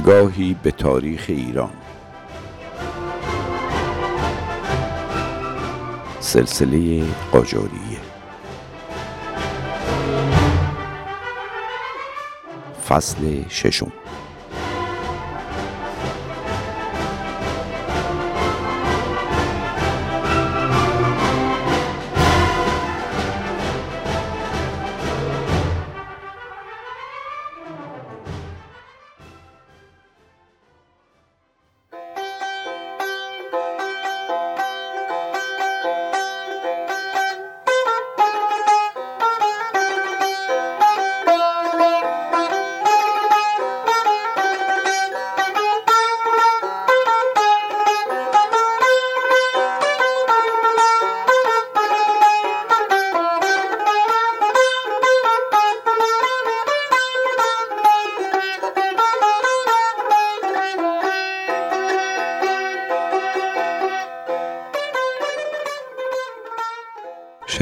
نگاهی به تاریخ ایران. سلسله قاجاریه. فصل ششم.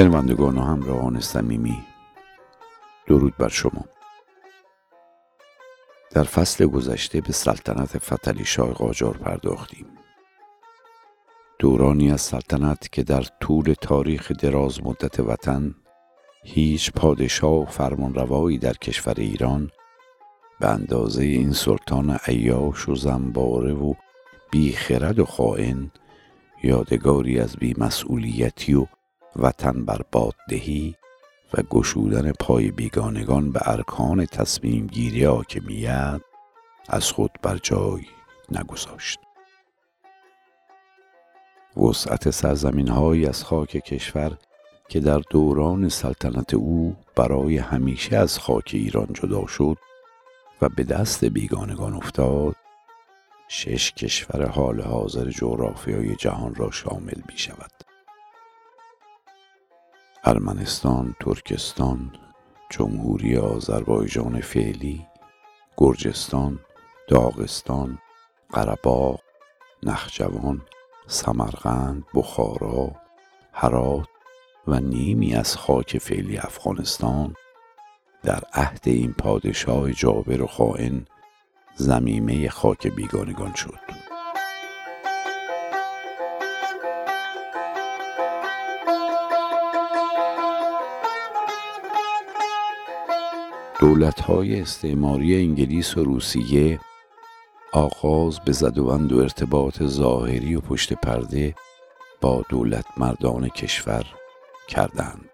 شنوندگان و همراهان صمیمی درود بر شما. در فصل گذشته به سلطنت فتلی شاه قاجار پرداختیم. دورانی از سلطنت که در طول تاریخ دراز مدت وطن هیچ پادشاه و فرمانروایی در کشور ایران به اندازه این سلطان عیاش و زنباره و بیخرد و خائن یادگاری از بیمسئولیتی و وطن بر دهی و گشودن پای بیگانگان به ارکان تصمیم گیری حاکمیت از خود بر جای نگذاشت. وسعت سرزمین های از خاک کشور که در دوران سلطنت او برای همیشه از خاک ایران جدا شد و به دست بیگانگان افتاد شش کشور حال حاضر جغرافیای جهان را شامل می شود ارمنستان، ترکستان، جمهوری آذربایجان فعلی، گرجستان، داغستان، قرباق، نخجوان، سمرقند، بخارا، هرات و نیمی از خاک فعلی افغانستان در عهد این پادشاه جابر و خائن زمیمه خاک بیگانگان شد. های استعماری انگلیس و روسیه آغاز به زدوند و ارتباط ظاهری و پشت پرده با دولت مردان کشور کردند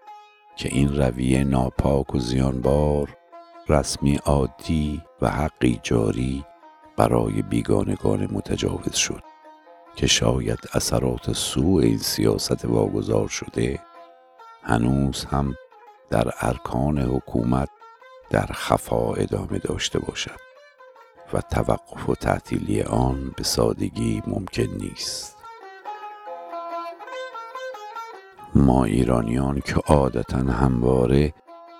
که این رویه ناپاک و زیانبار رسمی عادی و حقی جاری برای بیگانگان متجاوز شد که شاید اثرات سوء این سیاست واگذار شده هنوز هم در ارکان حکومت در خفا ادامه داشته باشد و توقف و تعطیلی آن به سادگی ممکن نیست. ما ایرانیان که عادتا همواره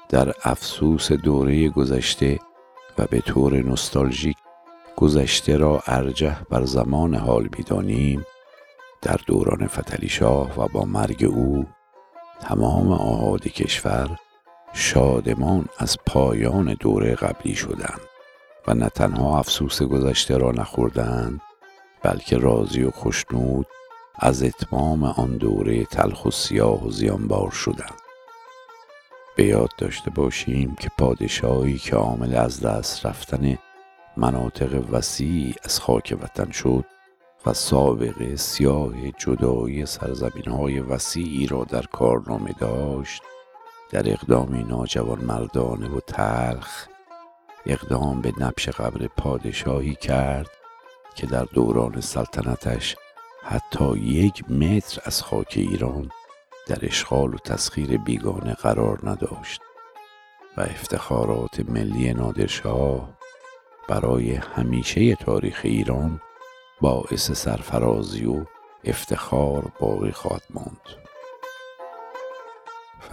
در افسوس دوره گذشته و به طور نستالژیک گذشته را ارجح بر زمان حال می‌دانیم در دوران فتلی شاه و با مرگ او تمام آهاد کشور شادمان از پایان دوره قبلی شدند و نه تنها افسوس گذشته را نخوردند بلکه راضی و خوشنود از اتمام آن دوره تلخ و سیاه و زیانبار شدند. به یاد داشته باشیم که پادشاهی که عامل از دست رفتن مناطق وسیع از خاک وطن شد و سابقه سیاه جدایی سرزمین های وسیعی را در کارنامه داشت در اقدامی ناجوان مردانه و تلخ اقدام به نبش قبر پادشاهی کرد که در دوران سلطنتش حتی یک متر از خاک ایران در اشغال و تسخیر بیگانه قرار نداشت و افتخارات ملی نادرشاه برای همیشه تاریخ ایران باعث سرفرازی و افتخار باقی خواهد ماند.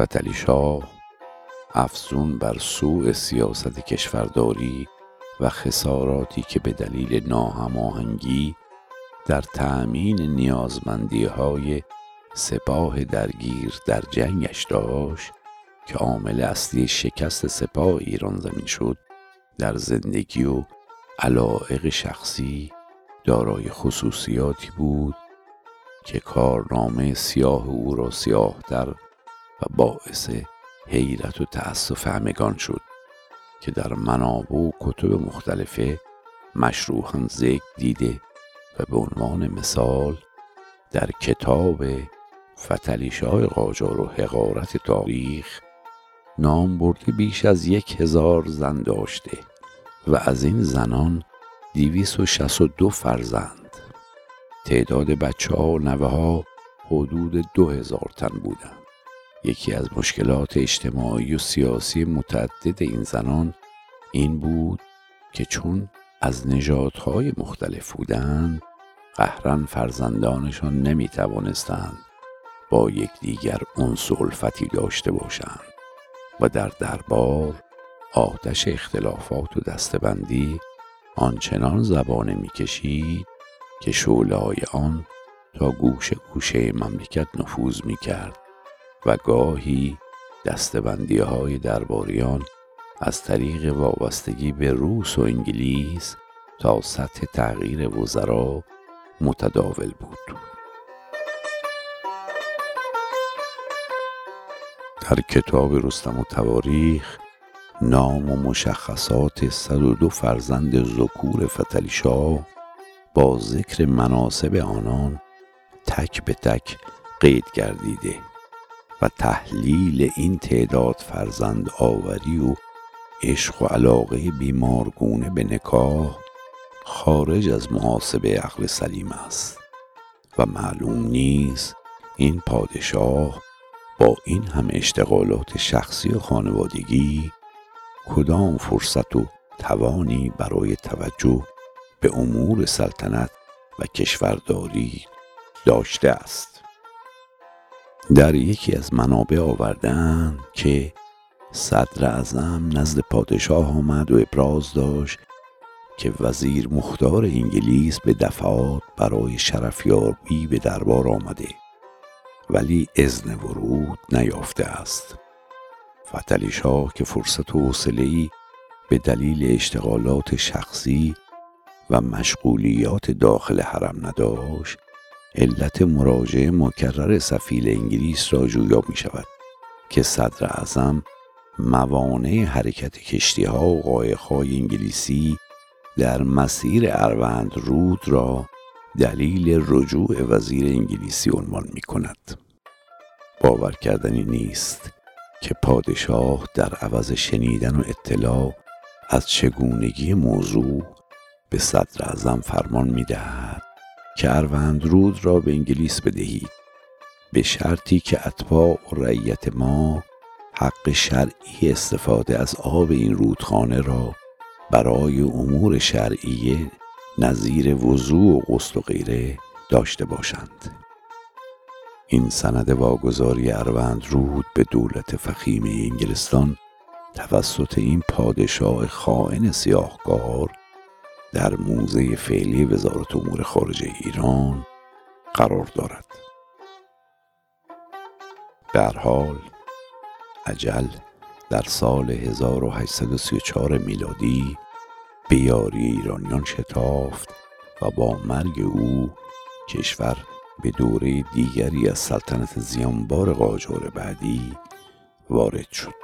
فتلی شاه افزون بر سوء سیاست کشورداری و خساراتی که به دلیل ناهماهنگی در تأمین نیازمندی های سپاه درگیر در جنگش داشت که عامل اصلی شکست سپاه ایران زمین شد در زندگی و علائق شخصی دارای خصوصیاتی بود که کارنامه سیاه او را سیاهتر و باعث حیرت و تأسف همگان شد که در منابع و کتب مختلفه مشروحا ذکر دیده و به عنوان مثال در کتاب فتلیشای قاجار و حقارت تاریخ نام برده بیش از یک هزار زن داشته و از این زنان دیویس و شست و دو فرزند. تعداد بچه ها و نوه ها حدود دو هزار تن بودند. یکی از مشکلات اجتماعی و سیاسی متعدد این زنان این بود که چون از نژادهای مختلف بودند قهرن فرزندانشان نمی توانستند با یکدیگر انس و الفتی داشته باشند و در دربار آتش اختلافات و دستبندی آنچنان زبانه می‌کشید که شعله آن تا گوشه گوشه مملکت نفوذ می کرد و گاهی دستبندی های درباریان از طریق وابستگی به روس و انگلیس تا سطح تغییر وزرا متداول بود. در کتاب رستم و تواریخ نام و مشخصات 102 فرزند ذکور فتلیشاه با ذکر مناسب آنان تک به تک قید گردیده. و تحلیل این تعداد فرزند آوری و عشق و علاقه بیمارگونه به نکاح خارج از محاسبه عقل سلیم است. و معلوم نیست این پادشاه با این همه اشتغالات شخصی و خانوادگی کدام فرصت و توانی برای توجه به امور سلطنت و کشورداری داشته است. در یکی از منابع آوردن که صدر اعظم نزد پادشاه آمد و ابراز داشت که وزیر مختار انگلیس به دفعات برای شرفیابی به دربار آمده ولی اذن ورود نیافته است. فتلی شاه که فرصت و حوصلهای به دلیل اشتغالات شخصی و مشغولیات داخل حرم نداشت علت مراجعه مکرر سفیل انگلیس را جویا می شود که صدر اعظم موانع حرکت کشتی ها و قایق های انگلیسی در مسیر اروند رود را دلیل رجوع وزیر انگلیسی عنوان می کند. باور کردنی نیست که پادشاه در عوض شنیدن و اطلاع از چگونگی موضوع به صدر اعظم فرمان می دهد که اروند رود را به انگلیس بدهید به شرطی که اتباع و رعیت ما حق شرعی استفاده از آب این رودخانه را برای امور شرعیه نظیر وضوع و غسل و غیره داشته باشند. این سند واگذاری اروند رود به دولت فخیم انگلستان توسط این پادشاه خائن سیاهکار در موزه فعلی وزارت امور خارجه ایران قرار دارد. در حال عجل در سال 1834 میلادی به یاری ایرانیان شتافت و با مرگ او کشور به دوره دیگری از سلطنت زیانبار قاجار بعدی وارد شد.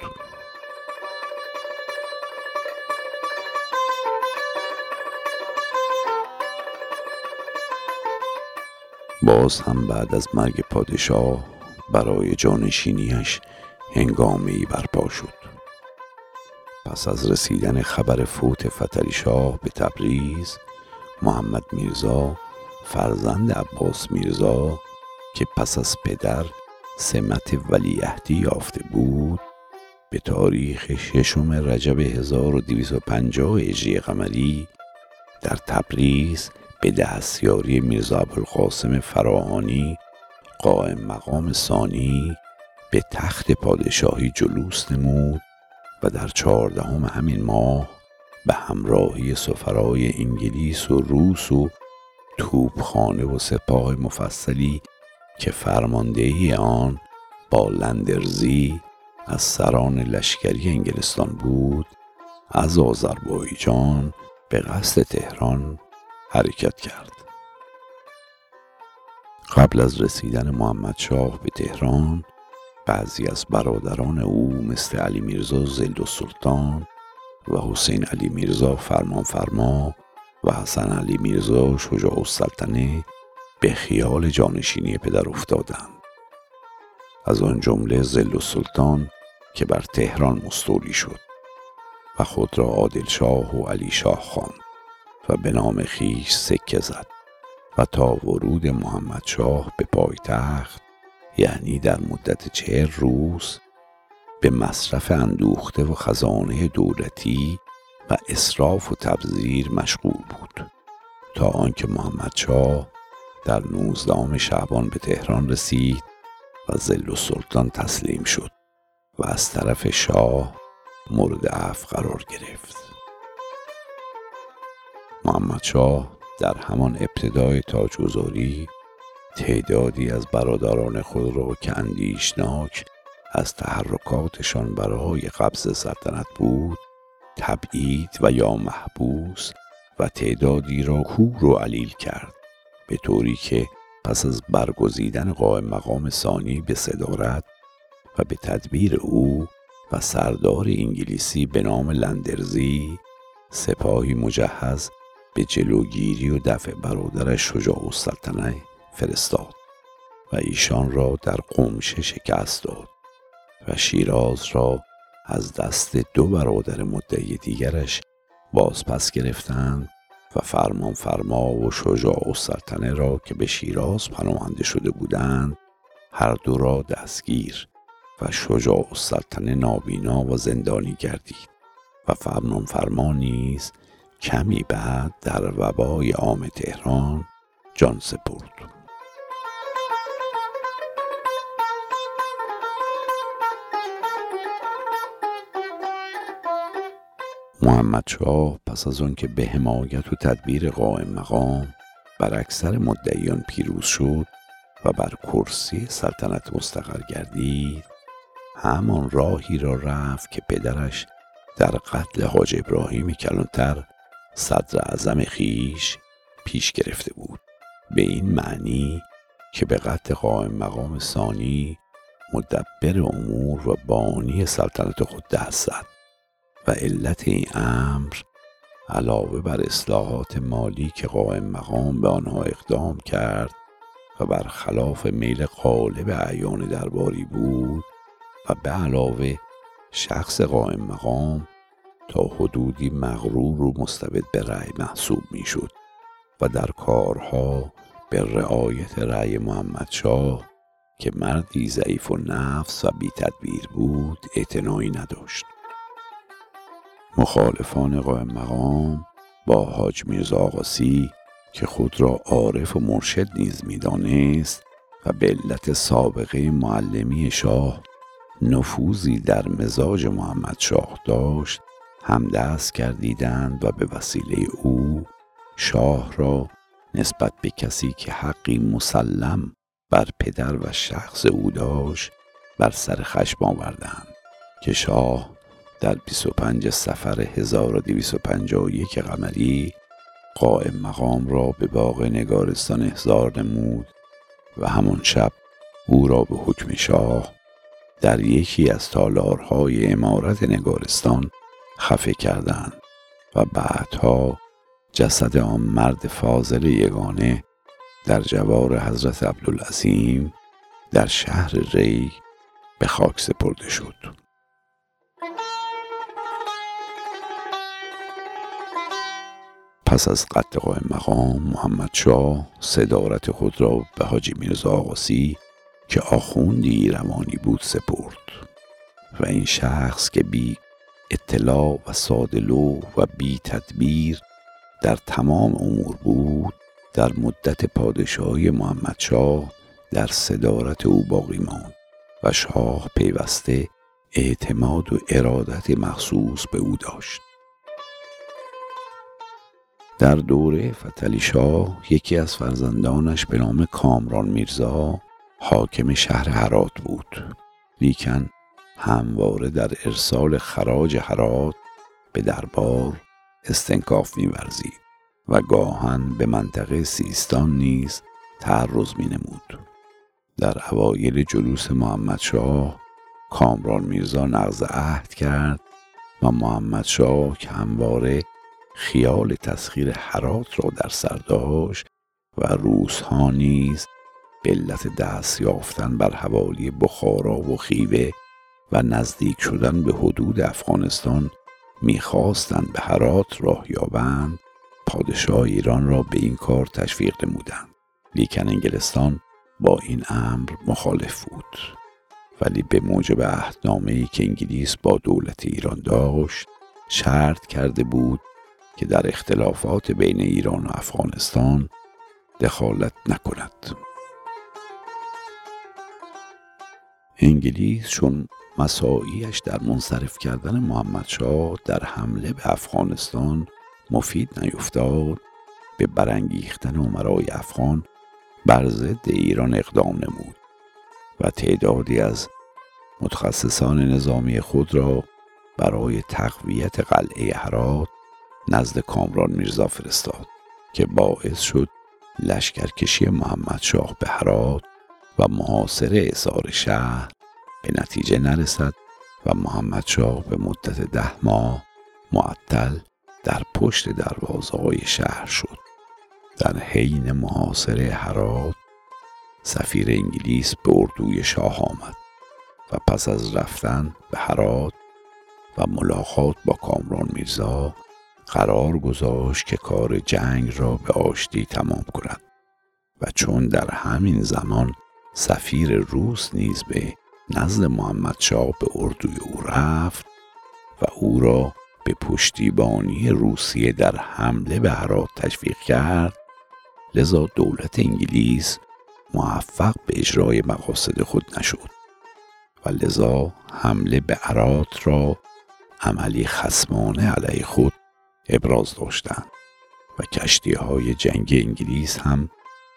باز هم بعد از مرگ پادشاه برای جانشینیش هنگامه ای برپا شد. پس از رسیدن خبر فوت فتری شاه به تبریز محمد میرزا فرزند عباس میرزا که پس از پدر سمت ولیعهدی یافته بود به تاریخ ششم رجب 1250 هجری قمری در تبریز به دستیاری میرزا ابوالقاسم فراهانی قائم مقام ثانی به تخت پادشاهی جلوس نمود و در چهاردهم همین ماه به همراهی سفرای انگلیس و روس و توپخانه و سپاه مفصلی که فرماندهی آن با لندرزی از سران لشکری انگلستان بود از آذربایجان به قصد تهران حرکت کرد. قبل از رسیدن محمد شاه به تهران بعضی از برادران او مثل علی میرزا زلد و سلطان و حسین علی میرزا فرمان فرما و حسن علی میرزا شجاع السلطنه به خیال جانشینی پدر افتادند. از آن جمله زل و سلطان که بر تهران مستولی شد و خود را عادل شاه و علی شاه خواند. و به نام خیش سکه زد و تا ورود محمد شاه به پایتخت یعنی در مدت چهر روز به مصرف اندوخته و خزانه دولتی و اصراف و تبذیر مشغول بود. تا آنکه محمد شاه در نوزدهم شعبان به تهران رسید و زل و سلطان تسلیم شد و از طرف شاه مورد عفو قرار گرفت. محمد شاه در همان ابتدای تاجگذاری تعدادی از برادران خود را که اندیشناک از تحرکاتشان برای قبض سلطنت بود تبعید و یا محبوس و تعدادی را کور و علیل کرد. به طوری که پس از برگزیدن قائم مقام ثانی به صدارت و به تدبیر او و سردار انگلیسی به نام لندرزی سپاهی مجهز به جلوگیری و دفع برادرش شجاع السلطنه فرستاد و ایشان را در قمشه شکست داد و شیراز را از دست دو برادر مدعی دیگرش بازپس گرفتند و فرمان فرما و شجاع السلطنه را که به شیراز پناهنده شده بودند هر دو را دستگیر و شجاع السلطنه نابینا و زندانی گردید و فرمان فرما نیز کمی بعد در وبای عام تهران جان سپرد. محمد شاه پس از آنکه به حمایت و تدبیر قائم مقام بر اکثر مدعیان پیروز شد و بر کرسی سلطنت مستقر گردید همان راهی را رفت که پدرش در قتل حاج ابراهیم کلانتر صدر اعظم خیش پیش گرفته بود. به این معنی که به قتل قائم مقام ثانی مدبر امور و بانی سلطنت خود دست زد و علت این امر علاوه بر اصلاحات مالی که قائم مقام به آنها اقدام کرد و بر خلاف میل قالب اعیان درباری بود و به علاوه شخص قائم مقام تا حدودی مغرور و مستبد به رأی محسوب می‌شد و در کارها به رعایت رأی محمد شاه که مردی ضعیف و نفس و بی تدبیر بود اعتنایی نداشت. مخالفان قائم مقام با حاج میرزا آقاسی که خود را عارف و مرشد نیز می‌دانست و به علت سابقه معلمی شاه نفوذی در مزاج محمد شاه داشت همدست کردیدند و به وسیله او شاه را نسبت به کسی که حقی مسلم بر پدر و شخص او داشت بر سر خشم آوردند که شاه در 25 سفر 1251 قمری قائم مقام را به باغ نگارستان احضار نمود و همان شب او را به حکم شاه در یکی از تالارهای امارت نگارستان خفه کردند و بعدها جسد آن مرد فاضل یگانه در جوار حضرت عبدالعظیم در شهر ری به خاک سپرده شد. پس از قتل قائم مقام محمد شاه صدارت خود را به حاجی میرزا آقاسی که آخوندی ایرمانی بود سپرد و این شخص که بی اطلاع و سادلو و بی تدبیر در تمام امور بود. در مدت پادشاهی محمد شاه در صدارت او باقی ماند و شاه پیوسته اعتماد و ارادت مخصوص به او داشت. در دوره فتلی شاه یکی از فرزندانش به نام کامران میرزا حاکم شهر هرات بود. لیکن همواره در ارسال خراج هرات به دربار استنکاف میورزید و گاهن به منطقه سیستان نیز تعرض می نمود. در اوایل جلوس محمد شاه کامران میرزا نقض عهد کرد و محمد شاه که همواره خیال تسخیر حرات را در سر داشت و روزها نیز به علت دست یافتن بر حوالی بخارا و خیوه و نزدیک شدن به حدود افغانستان می‌خواستند به هرات راه یابند پادشاه ایران را به این کار تشویق نمودند. لیکن انگلستان با این امر مخالف بود. ولی به موجب عهدنامه ای که انگلیس با دولت ایران داشت شرط کرده بود که در اختلافات بین ایران و افغانستان دخالت نکند. انگلیس چون مساعیش در منصرف کردن محمدشاه در حمله به افغانستان مفید نیفتاد. به برانگیختن عمرای افغان بر ضد ایران اقدام نمود و تعدادی از متخصصان نظامی خود را برای تقویت قلعه هرات نزد کامران میرزا فرستاد که باعث شد لشکرکشی محمد شاه به هرات و محاصره اصار شهر به نتیجه نرسد و محمد شاه به مدت ده ماه معطل در پشت دروازه های شهر شد. در حین محاصره هرات سفیر انگلیس به اردوی شاه آمد و پس از رفتن به هرات و ملاقات با کامران میرزا قرار گذاشت که کار جنگ را به آشتی تمام کند و چون در همین زمان سفیر روس نیز به نزد محمد شاه به اردوی او رفت و او را به پشتیبانی روسیه در حمله به هرات تشویق کرد. لذا دولت انگلیس موفق به اجرای مقاصد خود نشد و لذا حمله به عراق را عملی خسمانه علیه خود ابراز داشتند و کشتی های جنگ انگلیس هم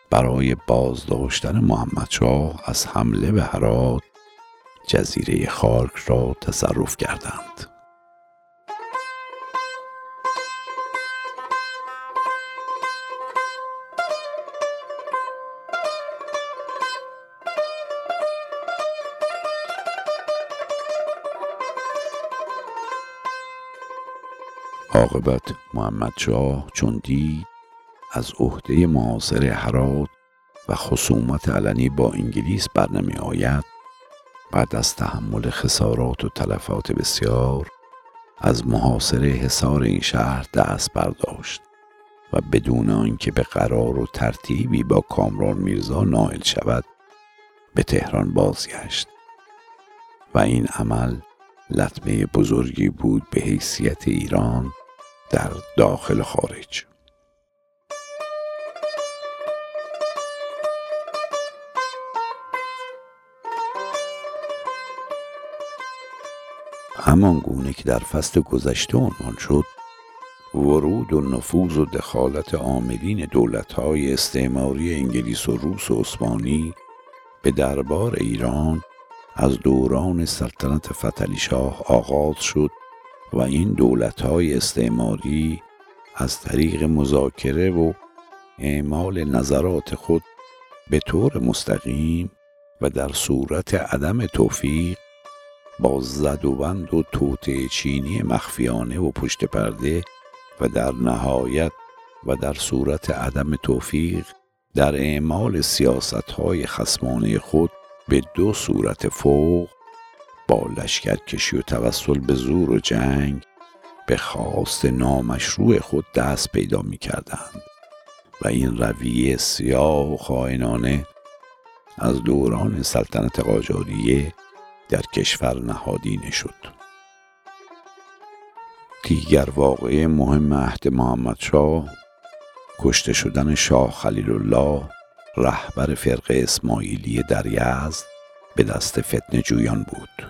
برای بازداشتن محمدشاه از حمله به هرات جزیره خارک را تصرف کردند. عاقبت محمد شاه چون دید از عهده معاصر هرات و خصومت علنی با انگلیس برنمی آید بعد از تحمل خسارات و تلفات بسیار از محاصره حصار این شهر دست برداشت و بدون آنکه به قرار و ترتیبی با کامران میرزا نائل شود به تهران بازگشت. و این عمل لطمه بزرگی بود به حیثیت ایران در داخل خارج. همان گونه که در فصل گذشته عنوان شد ورود و نفوذ و دخالت عاملین دولتهای استعماری انگلیس و روس و عثمانی به دربار ایران از دوران سلطنت فتلی شاه آغاز شد و این دولتهای استعماری از طریق مذاکره و اعمال نظرات خود به طور مستقیم و در صورت عدم توفیق با زد و بند و چینی مخفیانه و پشت پرده و در نهایت و در صورت عدم توفیق در اعمال سیاست های خسمانه خود به دو صورت فوق با لشکرکشی و توسل به زور و جنگ به خواست نامشروع خود دست پیدا می کردند و این رویه سیاه و خائنانه از دوران سلطنت قاجاریه در کشور نهادینه شد دیگر واقعه مهم عهد محمد شاه کشته شدن شاه خلیل الله رهبر فرقه اسماعیلی در یزد به دست فتن جویان بود.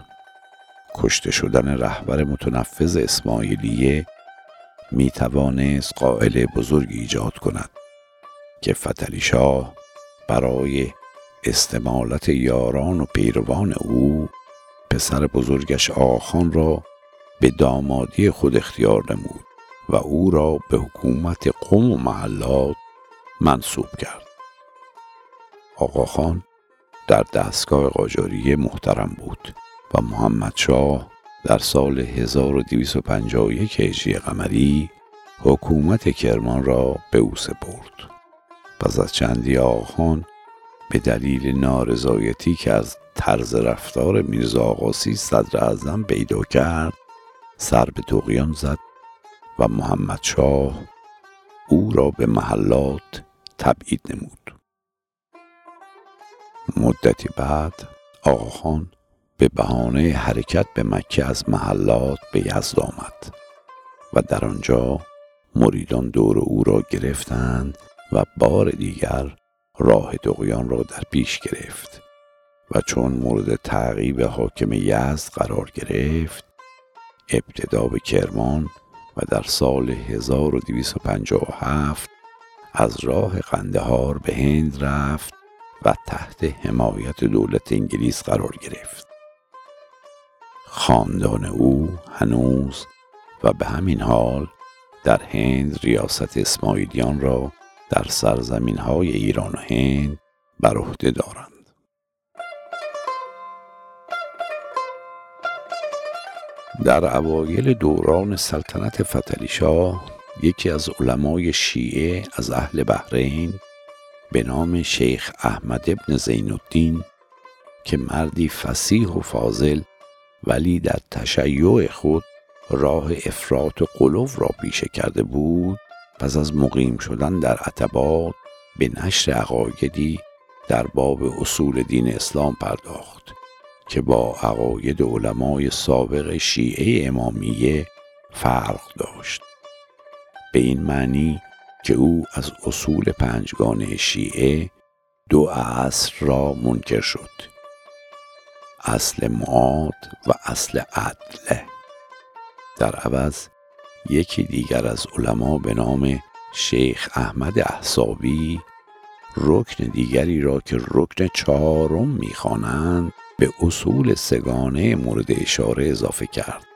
کشته شدن رهبر متنفذ اسماعیلیه می توانست قائل بزرگ ایجاد کند که فتلی شاه برای استمالت یاران و پیروان او پسر بزرگش آخان را به دامادی خود اختیار نمود و او را به حکومت قوم و محلات منصوب کرد. آقاخان در دستگاه قاجاریه محترم بود و محمد شاه در سال 1251 هجری قمری حکومت کرمان را به او سپرد. پس از چندی آخان به دلیل نارضایتی که از طرز رفتار میرزا آقاسی صدر اعظم پیدا کرد سر به تقیان زد و محمد شاه او را به محلات تبعید نمود. مدتی بعد آقاخان به بهانه حرکت به مکه از محلات به یزد آمد و در آنجا مریدان دور او را گرفتند و بار دیگر راه دقیان را در پیش گرفت و چون مورد تعقیب حاکم یزد قرار گرفت ابتدا به کرمان و در سال 1257 از راه قندهار به هند رفت و تحت حمایت دولت انگلیس قرار گرفت. خاندان او هنوز و به همین حال در هند ریاست اسماعیلیان را در سرزمین های ایران و هند بر عهده دارند. در اوایل دوران سلطنت فتلی شاه یکی از علمای شیعه از اهل بحرین به نام شیخ احمد ابن زین الدین که مردی فسیح و فاضل ولی در تشیع خود راه افراط و قلوب را پیشه کرده بود پس از مقیم شدن در عتبات به نشر عقایدی در باب اصول دین اسلام پرداخت که با عقاید علمای سابق شیعه امامیه فرق داشت. به این معنی که او از اصول پنجگانه شیعه دو اصل را منکر شد. اصل معاد و اصل عدله در عوض یکی دیگر از علما به نام شیخ احمد احسابی رکن دیگری را که رکن چهارم می‌خوانند به اصول سگانه مورد اشاره اضافه کرد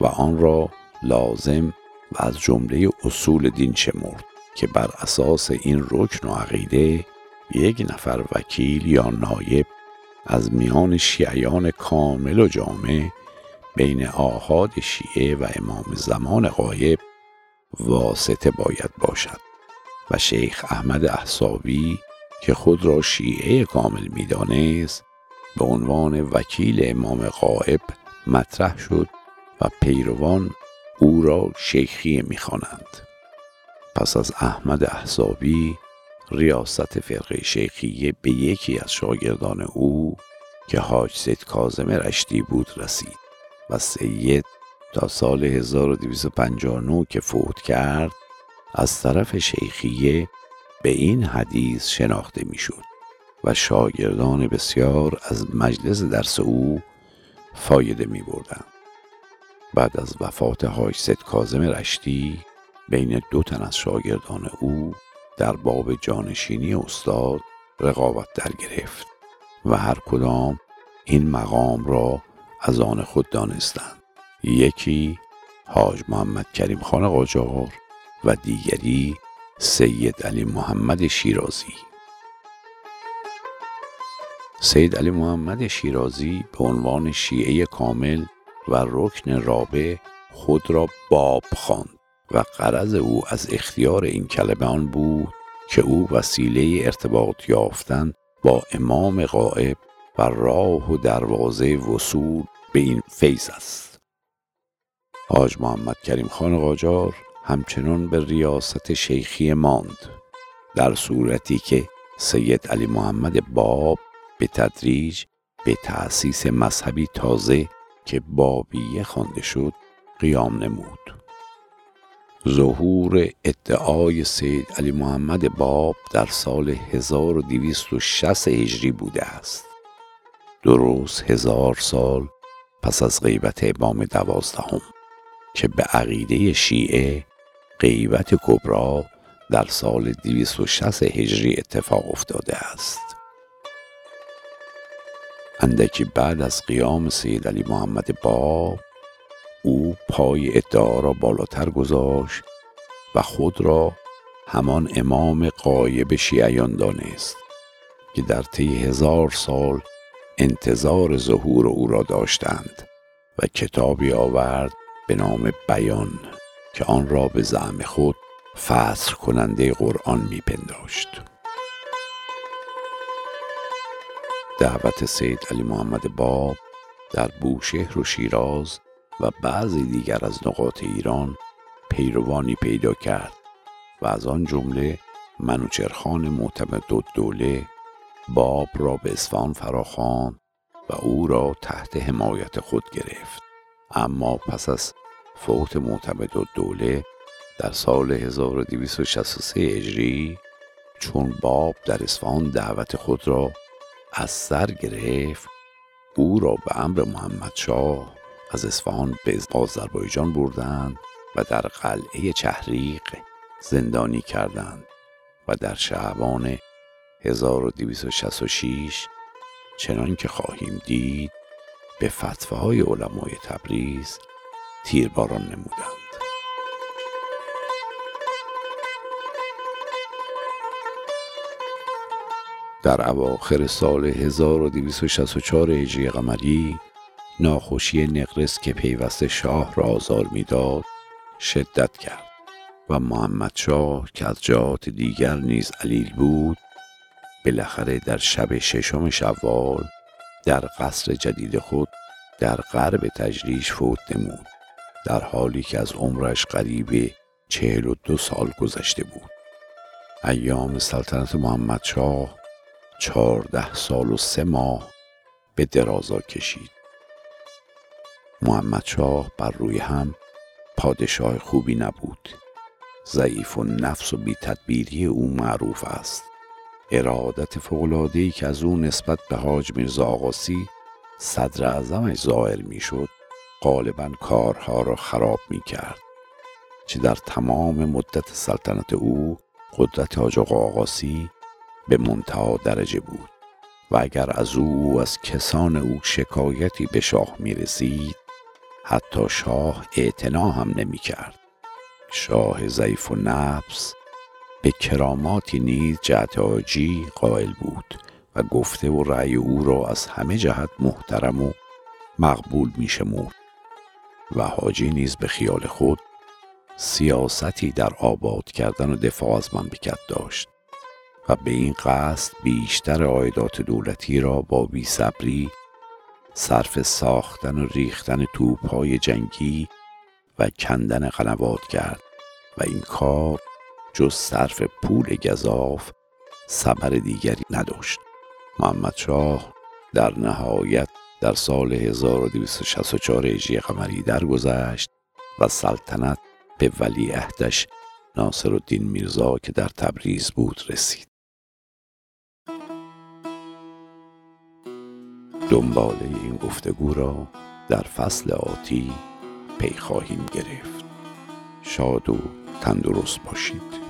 و آن را لازم و از جمله اصول دین شمرد که بر اساس این رکن و عقیده یک نفر وکیل یا نایب از میان شیعیان کامل و جامع بین آهاد شیعه و امام زمان غایب واسطه باید باشد و شیخ احمد احسابی که خود را شیعه کامل می‌دانست به عنوان وکیل امام غائب مطرح شد و پیروان او را شیخی می‌خوانند. پس از احمد احزابی ریاست فرقه شیخیه به یکی از شاگردان او که حاج سید کازم رشتی بود رسید. و سید تا سال 1259 که فوت کرد از طرف شیخیه به این حدیث شناخته می‌شد و شاگردان بسیار از مجلس درس او فایده می بردن. بعد از وفات حاج سید کازم رشتی بین دو تن از شاگردان او در باب جانشینی استاد رقابت در گرفت و هر کدام این مقام را از آن خود دانستند. یکی حاج محمد کریم خان قاجار و دیگری سید علی محمد شیرازی. سید علی محمد شیرازی به عنوان شیعه کامل و رکن رابع خود را باب خواند و قرض او از اختیار این کلمه آن بود که او وسیله ارتباط یافتن با امام غائب و راه و دروازه وصول به این فیض است. حاج محمد کریم خان قاجار همچنان به ریاست شیخی ماند در صورتی که سید علی محمد باب به تدریج به تأسیس مذهبی تازه که بابیه خوانده شد قیام نمود. ظهور ادعای سید علی محمد باب در سال 1260 هجری بوده است. درست هزار سال پس از غیبت امام دوازدهم که به عقیده شیعه غیبت کبرا در سال 260 هجری اتفاق افتاده است. اندکی بعد از قیام سید علی محمد باب او پای ادعا را بالاتر گذاشت و خود را همان امام قایب شیعیان دانست که در طی هزار سال انتظار ظهور او را داشتند و کتابی آورد به نام بیان که آن را به زعم خود فصل کننده قرآن میپنداشت. دعوت سید علی محمد باب در بوشهر و شیراز و بعضی دیگر از نقاط ایران پیروانی پیدا کرد و از آن جمله منوچرخان معتمد دوله باب را به اصفهان فراخواند و او را تحت حمایت خود گرفت. اما پس از فوت معتمد دوله در سال 1263 اجری چون باب در اصفهان دعوت خود را از سر گرفت او را به امر محمد شاه از اصفهان به آذربایجان بردند و در قلعه چهریق زندانی کردند و در شعبان 1266 چنان که خواهیم دید به فتوهای علمای تبریز تیرباران نمودند. در اواخر سال 1264 هجری قمری ناخوشی نقرس که پیوسته شاه را آزار می‌داد شدت کرد و محمد شاه که از جهات دیگر نیز علیل بود بالاخره در شب ششم شوال در قصر جدید خود در غرب تجریش فوت نمود در حالی که از عمرش قریب چهل و دو سال گذشته بود. ایام سلطنت محمد شاه چهارده سال و سه ماه به درازا کشید. محمد شاه بر روی هم پادشاه خوبی نبود. ضعیف و نفس و بی تدبیری او معروف است. ارادت فوقلادهی که از او نسبت به حاج میرزا آقاسی صدر اعظمش ظاهر می‌شد غالبا کارها را خراب می کرد چه در تمام مدت سلطنت او قدرت حاج آقاسی به منتها درجه بود و اگر از او از کسان او شکایتی به شاه می رسید حتی شاه اعتنا هم نمی کرد شاه ضعیف و نفس به کراماتی نیز آجی قائل بود و گفته و رأی او را از همه جهت محترم و مقبول می شمود و حاجی نیز به خیال خود سیاستی در آباد کردن و دفاع از مملکت داشت و به این قصد بیشتر عایدات دولتی را با بیصبری صرف ساختن و ریختن توپهای جنگی و کندن قنوات کرد و این کار جز صرف پول گذاف سبر دیگری نداشت. محمد شاه در نهایت در سال 1264 هجری قمری درگذشت و سلطنت به ولی عهدش ناصر الدین میرزا که در تبریز بود رسید. دنباله این گفتگو را در فصل آتی پی خواهیم گرفت. شاد و تندرست باشید.